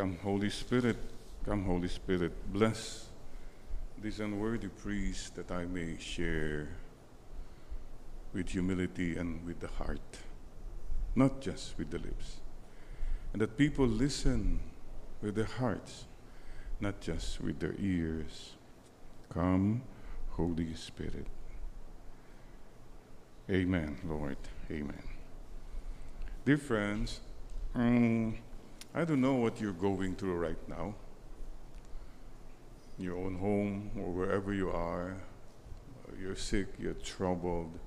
Come, Holy Spirit. Come, Holy Spirit. Bless this unworthy priest that I may share with humility and with the heart, not just with the lips. And that people listen with their hearts, not just with their ears. Come, Holy Spirit. Amen, Lord. Amen. Dear friends, um, I don't know what you're going through right now. Your own home or wherever you are, you're sick, you're troubled,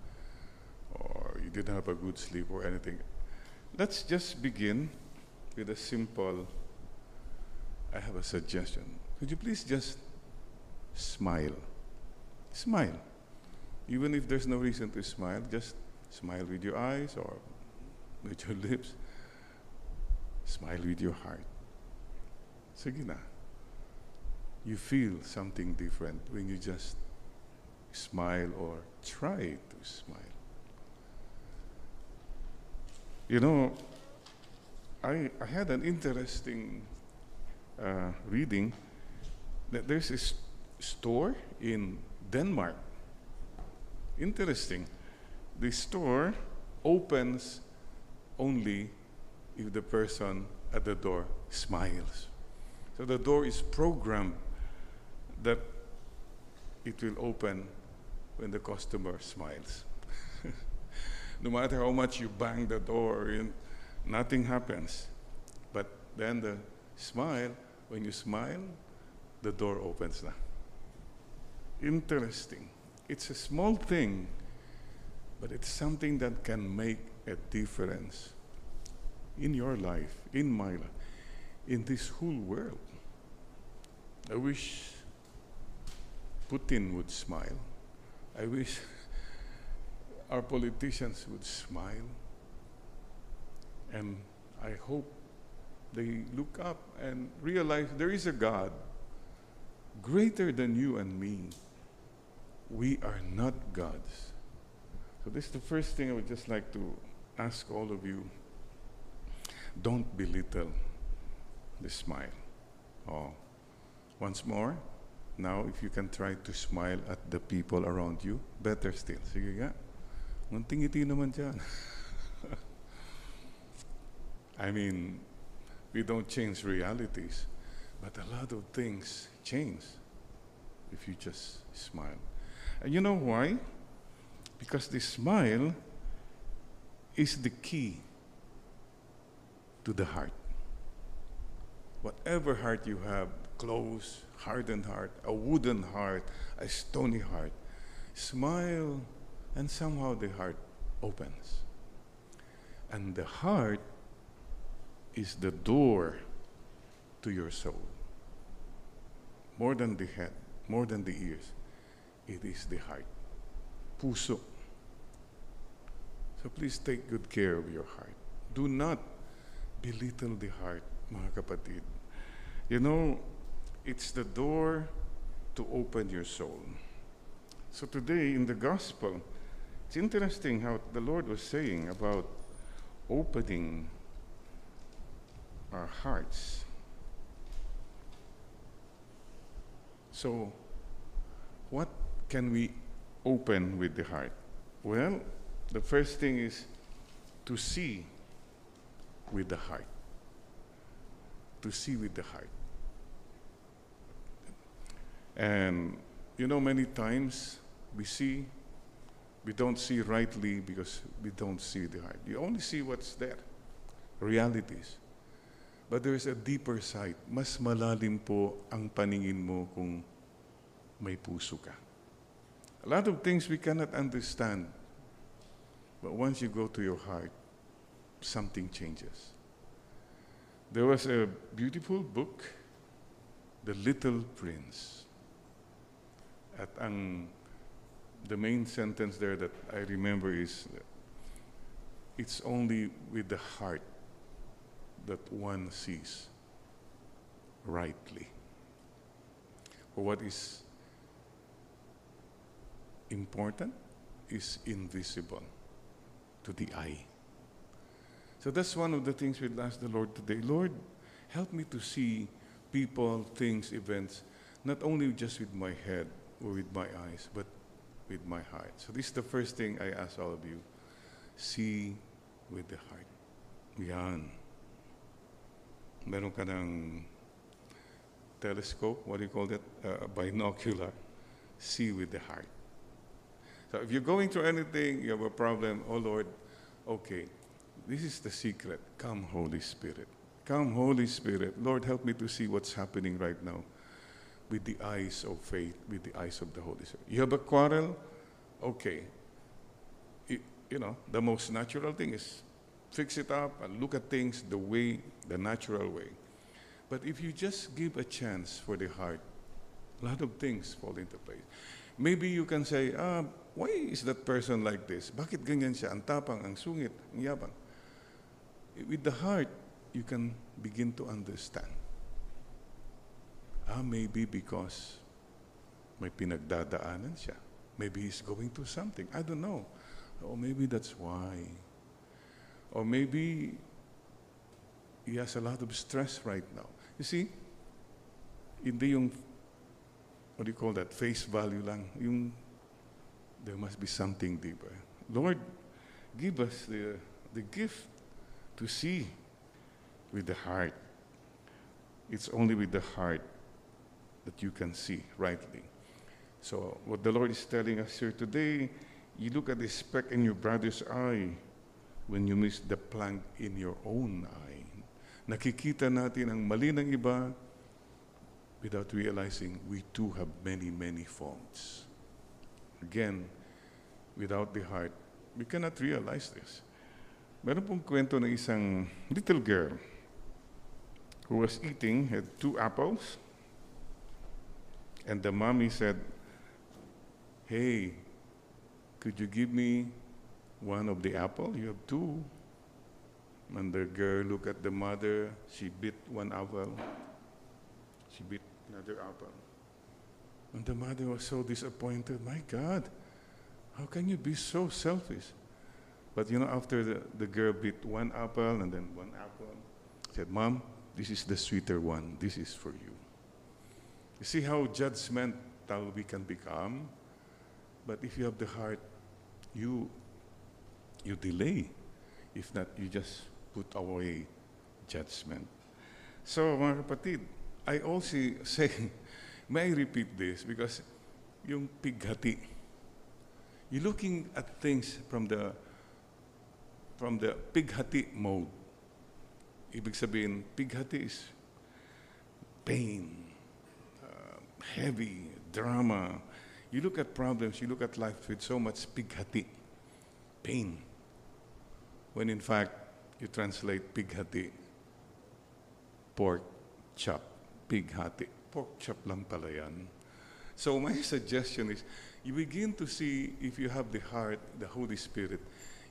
or you didn't have a good sleep or anything. Let's just begin with a simple I have a suggestion. Could you please just smile? Smile. Even if there's no reason to smile, just smile with your eyes or with your lips. Smile with your heart. Sige. You feel something different when you just smile or try to smile. You know, I, I had an interesting uh, reading that there's a s- store in Denmark. Interesting. The store opens only if the person at the door smiles. So the door is programmed that it will open when the customer smiles. no matter how much you bang the door, in, nothing happens. But then the smile, when you smile, the door opens Now. Interesting. It's a small thing, but it's something that can make a difference in your life, in my life, in this whole world. I wish Putin would smile. I wish our politicians would smile. And I hope they look up and realize there is a God greater than you and me. We are not gods. So, this is the first thing I would just like to ask all of you don't belittle the smile. Oh, once more, now if you can try to smile at the people around you, better still. Sige nga. Munting ngiti naman dyan. I mean, we don't change realities, but a lot of things change if you just smile. And you know why? Because the smile is the key to the heart. Whatever heart you have, closed, hardened heart, a wooden heart, a stony heart, smile, and somehow the heart opens. And the heart is the door to your soul. More than the head, more than the ears, it is the heart. Puso. So please take good care of your heart. Do not belittle the heart, mga kapatid. You know, it's the door to open your soul. So today in the gospel, it's interesting how the Lord was saying about opening our hearts. So, what can we open with the heart? Well, the first thing is to see with the heart. To see with the heart. And you know, many times we see, we don't see rightly because we don't see the heart. You only see what's there, realities. But there is a deeper side. Mas malalim po ang paningin mo kung may puso ka. A lot of things we cannot understand. But once you go to your heart, something changes. There was a beautiful book, The Little Prince. At ang the main sentence there that I remember is it's only with the heart that one sees rightly. For what is important is invisible to the eye. So that's one of the things we'll ask the Lord today. Lord, help me to see people, things, events, not only just with my head or with my eyes, but with my heart. So this is the first thing I ask all of you. See with the heart. Yan. Meron ka ng telescope, what do you call that? Uh, binocular. See with the heart. So if you're going through anything, you have a problem, oh Lord, okay, this is the secret. Come, Holy Spirit. Come, Holy Spirit. Lord, help me to see what's happening right now with the eyes of faith, with the eyes of the Holy Spirit. You have a quarrel? Okay. You, know, the most natural thing is fix it up and look at things the way, the natural way. But if you just give a chance for the heart, a lot of things fall into place. Maybe you can say, ah, why is that person like this? Bakit ganyan siya? Ang tapang, ang sungit, ang yabang. With the heart, you can begin to understand. Ah, maybe because may pinagdadaanan siya. Maybe he's going through something. I don't know. Or maybe that's why. Or maybe he has a lot of stress right now. You see, hindi yung, what do you call that, face value lang. Yung, there must be something deeper. Lord, give us the, the gift to see with the heart. It's only with the heart that you can see rightly. So, what the Lord is telling us here today, you look at the speck in your brother's eye when you miss the plank in your own eye. Nakikita natin ang mali ng iba without realizing we too have many, many faults. Again, without the heart, we cannot realize this. Meron pong kwento ng isang little girl who was eating, had two apples, and the mommy said, Hey, could you give me one of the apple? You have two. And the girl looked at the mother. She bit one apple. She bit another apple. And the mother was so disappointed. My God, how can you be so selfish? But you know, after the, the girl bit one apple and then one apple, said, Mom, this is the sweeter one. This is for you. You see how judgmental we can become? But if you have the heart, you you delay. If not, you just put away judgment. So, mga kapatid, I also say, may I repeat this? Because yung pighati, you're looking at things from the from the pighati mode. Ibig sabihin, pighati is pain, uh, heavy, drama. You look at problems, you look at life with so much pighati, pain. When in fact, you translate pighati, pork chop, pighati. Pork chop lang pala yan. So my suggestion is, you begin to see if you have the heart, the Holy Spirit,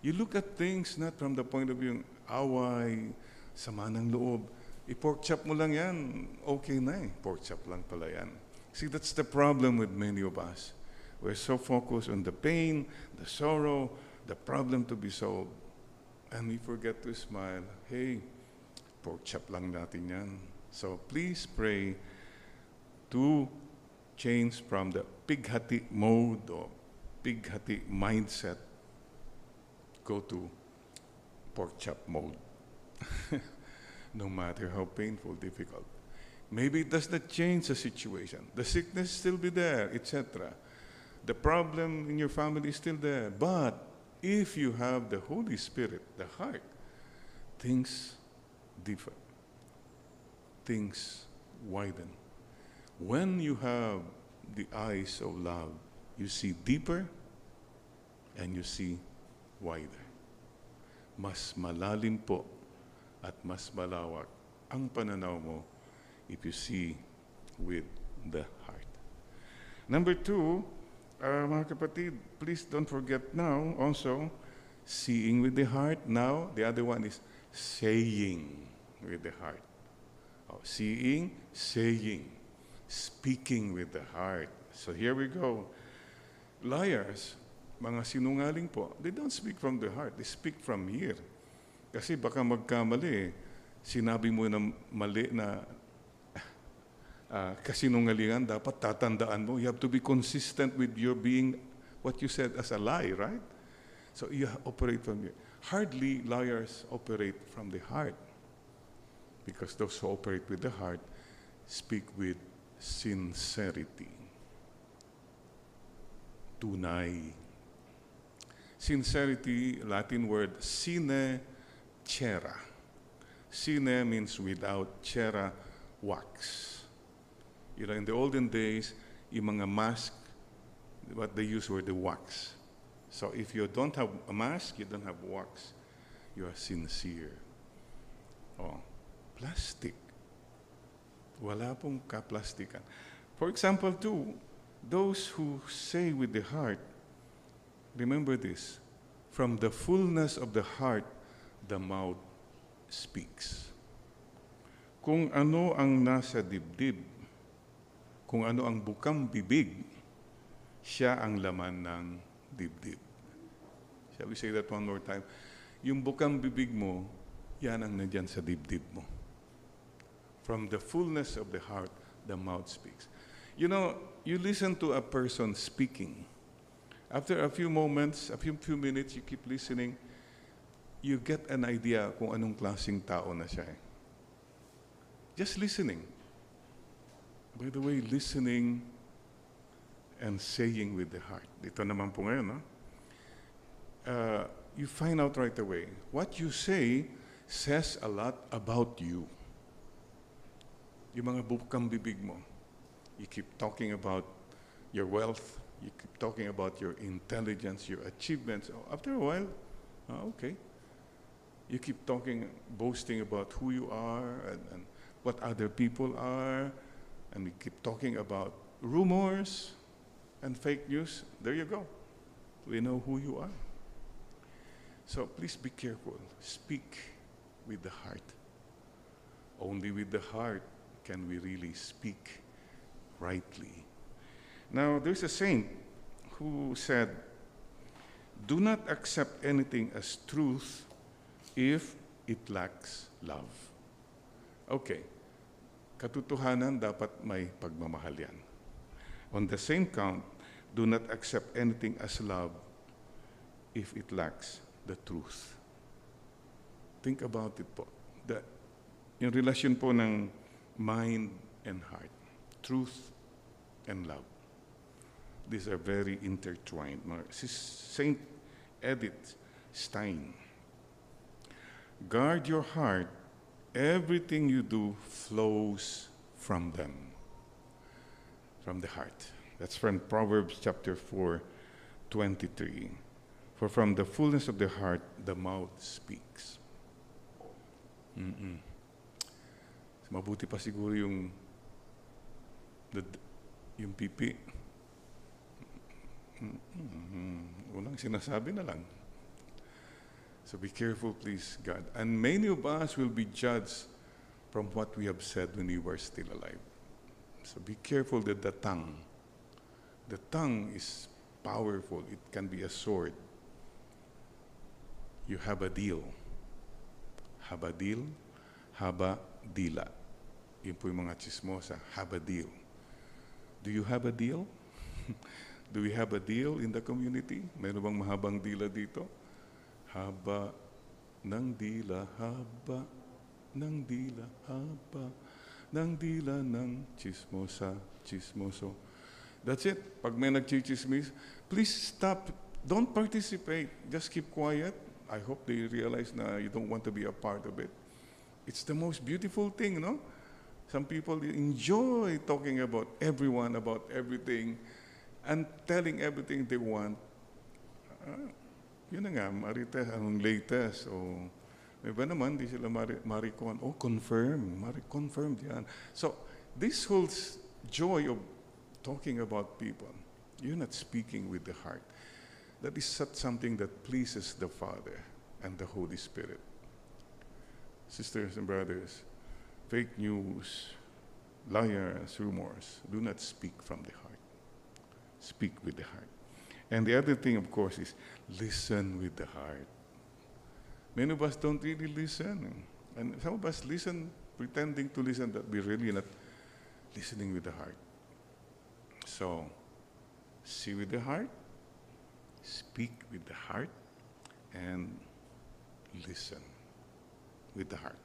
you look at things not from the point of view, away, sama ng loob. I-pork chop mo lang yan, okay na eh. Pork chop lang pala yan. See, that's the problem with many of us. We're so focused on the pain, the sorrow, the problem to be solved. And we forget to smile. Hey, pork chop lang natin yan. So please pray to change from the pighati mode or pighati mindset, go to pork chop mode. no matter how painful, difficult. Maybe it does not change the situation. The sickness still be there, etc. The problem in your family is still there. But if you have the Holy Spirit, the heart, things differ. Things widen. When you have the eyes of love, you see deeper and you see wider. Mas malalim po at mas malawak ang pananaw mo if you see with the heart. Number two, uh, mga kapatid, please don't forget now also seeing with the heart. Now, the other one is saying with the heart. Oh, seeing, saying, speaking with the heart. So here we go. Liars, mga sinungaling po, they don't speak from the heart. They speak from here. Kasi baka magkamali eh. sinabi mo na mali na uh, kasinungalingan, dapat tatandaan mo. You have to be consistent with your being what you said as a lie, right? So you operate from here. Hardly liars operate from the heart. Because those who operate with the heart speak with sincerity. Tunay. Sincerity, Latin word sine cera. Sine means without, cera, wax. You know, in the olden days, yung mga mask, what they used were the wax. So if you don't have a mask, you don't have wax, you are sincere. Oh, plastic. Wala pong kaplastikan. For example, too, those who say with the heart, remember this, from the fullness of the heart, the mouth speaks. Kung ano ang nasa dibdib, kung ano ang bukang bibig, siya ang laman ng dibdib. Shall we say that one more time? Yung bukang bibig mo, yan ang nandyan sa dibdib mo. From the fullness of the heart, the mouth speaks. You know, you listen to a person speaking. After a few moments, a few, few minutes, you keep listening, you get an idea kung anong klaseng tao na siya. Eh. Just listening. By the way, listening and saying with the heart. Dito naman po ngayon, no? Uh, you find out right away. What you say says a lot about you. Yung mga bukang bibig mo. You keep talking about your wealth. You keep talking about your intelligence, your achievements. After a while, uh, okay. You keep talking, boasting about who you are and, and what other people are. And we keep talking about rumors and fake news. There you go. We know who you are. So please be careful. Speak with the heart. Only with the heart can we really speak rightly. Now, there's a saint who said, Do not accept anything as truth if it lacks love. Okay. Katotohanan dapat may pagmamahal yan. On the same count, do not accept anything as love if it lacks the truth. Think about it po. The, yung relasyon po ng mind and heart, truth and love. These are very intertwined. Saint Edith Stein. Guard your heart. Everything you do flows from them, from the heart. That's from Proverbs chapter 4, 23. For from the fullness of the heart, the mouth speaks. Mm-mm. Mabuti pa siguro yung yung pipi. Mm-hmm. Sinasabi na lang. So be careful, please, God. And many of us will be judged from what we have said when we were still alive. So be careful that the tongue, the tongue is powerful. It can be a sword. You have a deal. Have a deal, haba dila. Yun po yung mga chismosa. Deal. Do you have a deal? Do we have a deal in the community? Meron bang mahabang dila dito? Haba ng dila, haba ng dila, haba ng dila ng chismosa, chismoso. That's it. Pag may nagchichismis, please stop. Don't participate. Just keep quiet. I hope they realize na you don't want to be a part of it. It's the most beautiful thing, no? Some people enjoy talking about everyone, about everything, and telling everything they want. Uh, yun na nga, marites, anong latest, o may ba naman, di sila mari, maricon, oh, confirm, confirmed yan. So, this whole joy of talking about people, you're not speaking with the heart. That is such something that pleases the Father and the Holy Spirit. Sisters and brothers, fake news, liars, rumors, do not speak from the heart. Speak with the heart. And the other thing, of course, is listen with the heart. Many of us don't really listen. And some of us listen, pretending to listen, but we're really not listening with the heart. So, see with the heart, speak with the heart, and listen with the heart.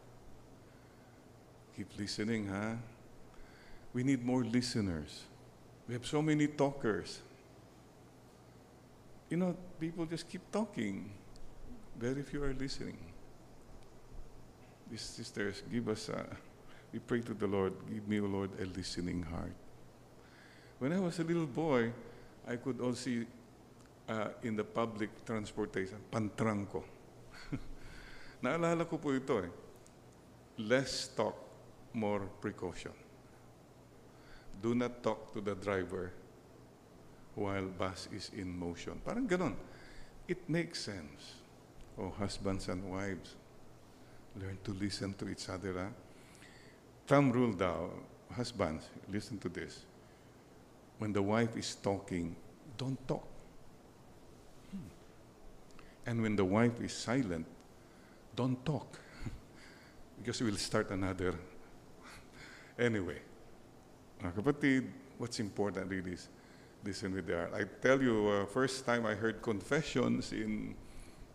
Keep listening, huh? We need more listeners. We have so many talkers. You know, people just keep talking. Very few are listening. These sisters, give us a, we pray to the Lord, give me, O Lord, a listening heart. When I was a little boy, I could all see uh, in the public transportation, Pantranco. Naalala ko po ito eh. Less talk, more precaution. Do not talk to the driver while bus is in motion. Parang ganon. It makes sense. Oh, husbands and wives, learn to listen to each other. Huh? Thumb rule daw, husbands, listen to this. When the wife is talking, don't talk. Hmm. And when the wife is silent, don't talk. because we'll start another. anyway, kapatid, what's important really is with the heart. I tell you, uh, first time I heard confessions in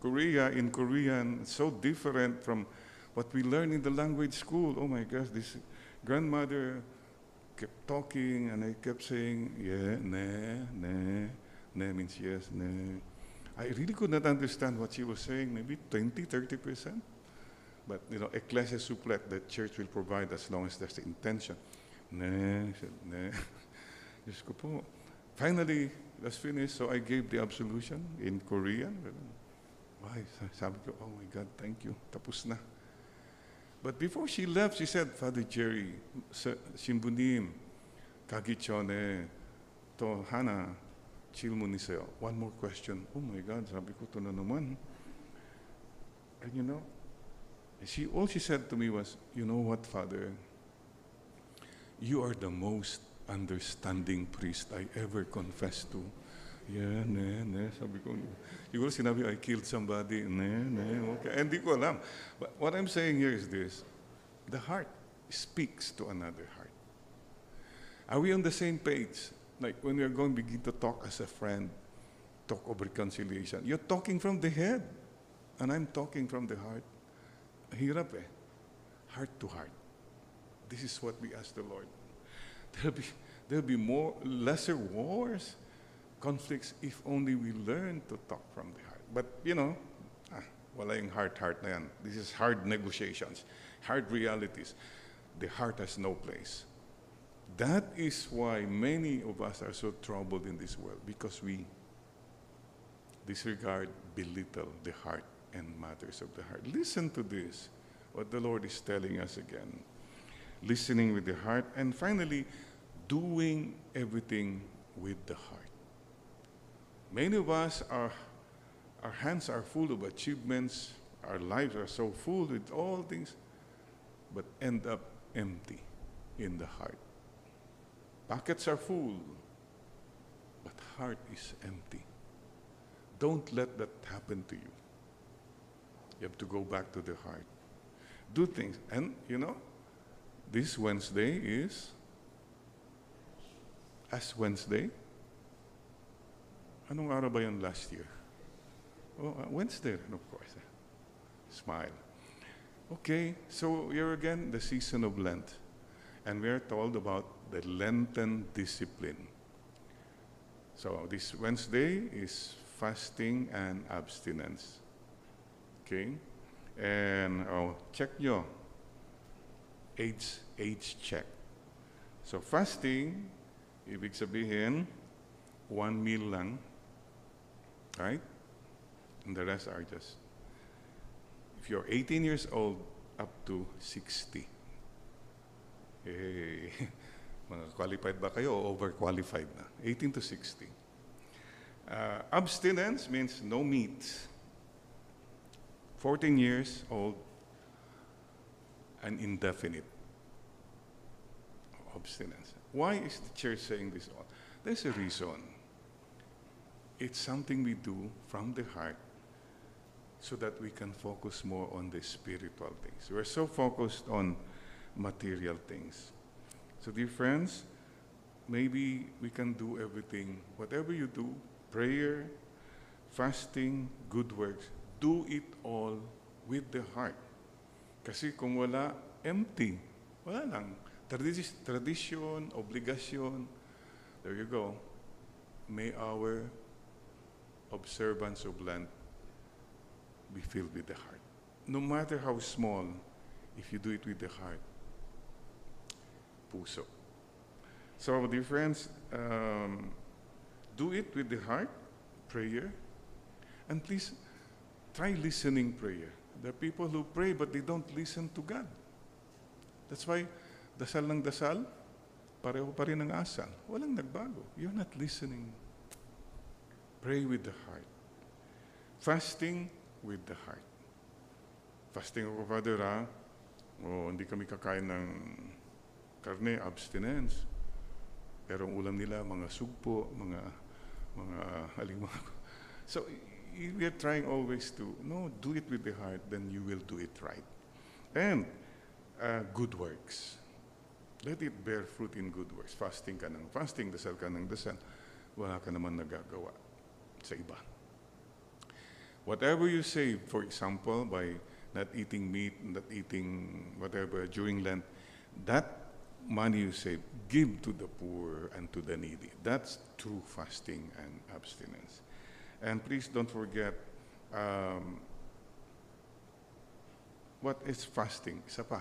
Korea, in Korean, so different from what we learn in the language school. Oh my gosh, this grandmother kept talking and I kept saying, yeah, ne, ne, ne means yes, ne. I really could not understand what she was saying, maybe 20, 30%. But, you know, ecclesia supplet, the church will provide as long as there's the intention. Ne, said, ne. Diyos ko po. Finally, that's finished. So I gave the absolution in Korean. Why? Sabi ko, oh my God, thank you. Tapos na. But before she left, she said, Father Jerry, Shinbunim, Kagichone, to Hana, chill mo sayo. One more question. Oh my God, sabi ko, to na naman. And you know, she, all she said to me was, you know what, Father, You are the most understanding priest I ever confessed to. Yeah, ne, ne. Sabi ko, siguro sinabi, I killed somebody. Ne, ne, okay. Hindi ko alam. But what I'm saying here is this. The heart speaks to another heart. Are we on the same page? Like when we are going to begin to talk as a friend, talk of reconciliation. You're talking from the head, and I'm talking from the heart. Hirap eh. Heart to heart. This is what we ask the Lord. There'll be, there'll be more, lesser wars, conflicts, if only we learn to talk from the heart. But, you know, ah, wala yung heart-heart na yan. This is hard negotiations, hard realities. The heart has no place. That is why many of us are so troubled in this world, because we disregard, belittle the heart and matters of the heart. Listen to this, what the Lord is telling us again. Listening with the heart, and finally, doing everything with the heart. Many of us, are, our hands are full of achievements, our lives are so full with all things, but end up empty in the heart. Pockets are full, but heart is empty. Don't let that happen to you. You have to go back to the heart. Do things. And, you know, this Wednesday is Ash Wednesday. Anong araw ba yan last year? Oh, uh, Wednesday, of course. Smile. Okay, so here again, the season of Lent. And we are told about the Lenten discipline. So this Wednesday is fasting and abstinence. Okay? And oh, check nyo. Age, age check. So fasting, ibig sabihin, one meal lang. Right? And the rest are just, if you're 18 years old, up to 60. Eh, mga qualified ba kayo o overqualified na? 18 to 60. Uh, abstinence means no meat. 14 years old and indefinite abstinence. Why is the church saying this? All? There's a reason. It's something we do from the heart so that we can focus more on the spiritual things. We're so focused on material things. So, dear friends, maybe we can do everything, whatever you do, prayer, fasting, good works, do it all with the heart. Kasi kung wala, empty. Wala lang. Tradition, obligation. There you go. May our observance of Lent be filled with the heart. No matter how small, if you do it with the heart, puso. So, dear friends, um, do it with the heart, prayer, and please try listening prayer. There are people who pray but they don't listen to God. That's why dasal ng dasal, pareho pa rin ang asal. Walang nagbago. You're not listening. Pray with the heart. Fasting with the heart. Fasting ako, Father, ha? O hindi kami kakain ng karne, abstinence. Pero ang ulam nila, mga sugpo, mga, mga alimango. So, we are trying always to, no, do it with the heart, then you will do it right. And, uh, good works. Let it bear fruit in good works. Fasting ka ng fasting, dasal ka ng dasal. Wala ka naman nagagawa sa iba. Whatever you say, for example, by not eating meat, not eating whatever during Lent, that money you save, give to the poor and to the needy. That's true fasting and abstinence. And please don't forget, um, what is fasting? Isa pa,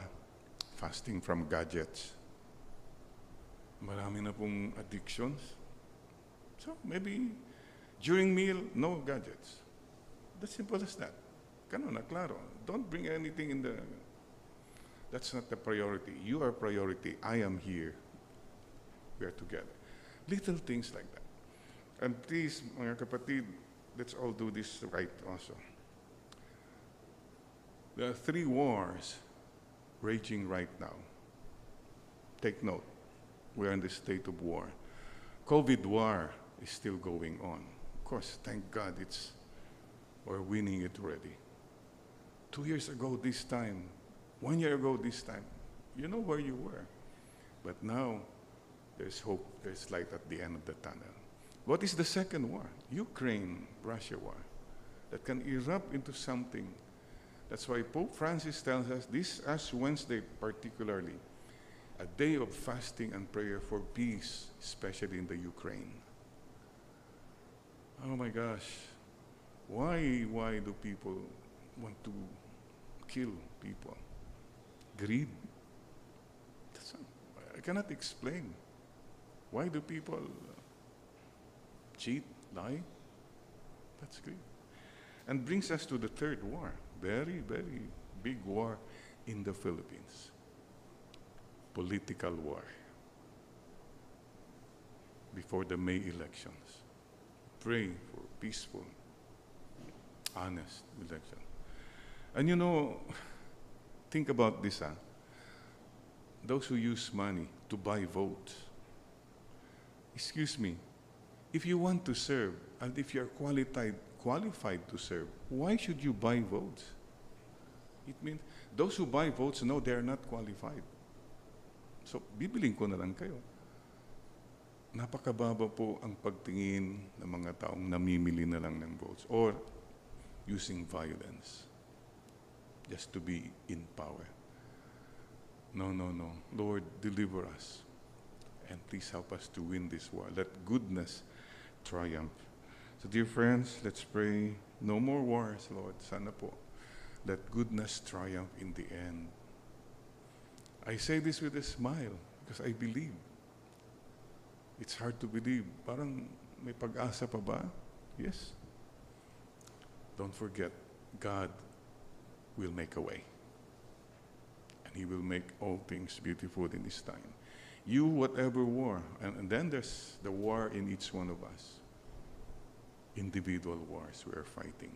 fasting from gadgets. Marami na pong addictions. So maybe during meal, no gadgets. That's simple as that. Ganun na, klaro. Don't bring anything in the... That's not the priority. You are priority. I am here. We are together. Little things like that. And please, mga kapatid, let's all do this right also. There are three wars raging right now. Take note. We are in the state of war. COVID war is still going on. Of course, thank God it's we're winning it already. Two years ago this time, one year ago this time, you know where you were. But now, there's hope, there's light at the end of the tunnel. What is the second war? Ukraine Russia war. That can erupt into something. That's why Pope Francis tells us this Ash Wednesday, particularly, a day of fasting and prayer for peace, especially in the Ukraine. Oh my gosh. Why, why do people want to kill people? Greed. That's I cannot explain. Why do people cheat, lie? That's greed. And brings us to the third war. Very, very big war in the Philippines. Political war. Before the May elections. Pray for peaceful, honest election. And you know, think about this, ah. Those who use money to buy votes. Excuse me, if you want to serve and if you're qualified, qualified to serve, why should you buy votes? It means those who buy votes know they're not qualified. So, bibiling ko na lang kayo. Napakababa po ang pagtingin ng mga taong namimili na lang ng votes or using violence just to be in power. No, no, no. Lord, deliver us. And please help us to win this war. Let goodness triumph. So, dear friends, let's pray. No more wars, Lord. Sana po. Let goodness triumph in the end. I say this with a smile because I believe. It's hard to believe. Parang may pag-asa pa ba? Yes. Don't forget, God will make a way. And He will make all things beautiful in His time. You, whatever war, and, and then there's the war in each one of us. Individual wars we are fighting.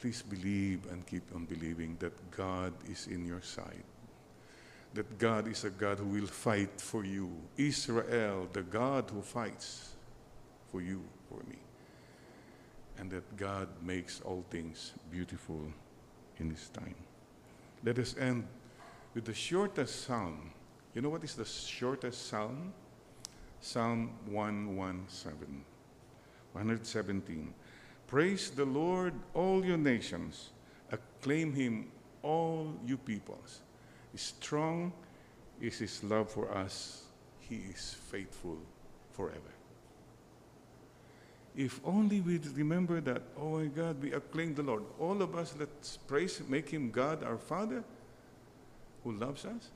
Please believe and keep on believing that God is in your side. That God is a God who will fight for you. Israel, the God who fights for you, for me. and that God makes all things beautiful in His time. Let us end with the shortest psalm. You know what is the shortest psalm? Psalm 117. 117. Praise the Lord, all you nations. Acclaim him, all you peoples. Strong is his love for us. He is faithful forever. If only we remember that, oh my God, we acclaim the Lord. All of us, let's praise, make him God, our Father, who loves us.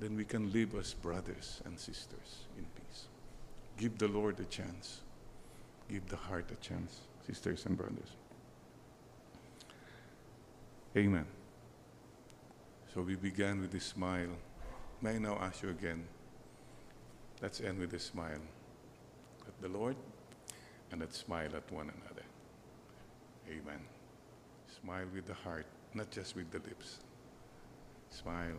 Then we can live as brothers and sisters in peace. Give the Lord a chance. Give the heart a chance, sisters and brothers. Amen. So we began with a smile. May I now ask you again? Let's end with a smile at the Lord and let's smile at one another. Amen. Smile with the heart, not just with the lips. Smile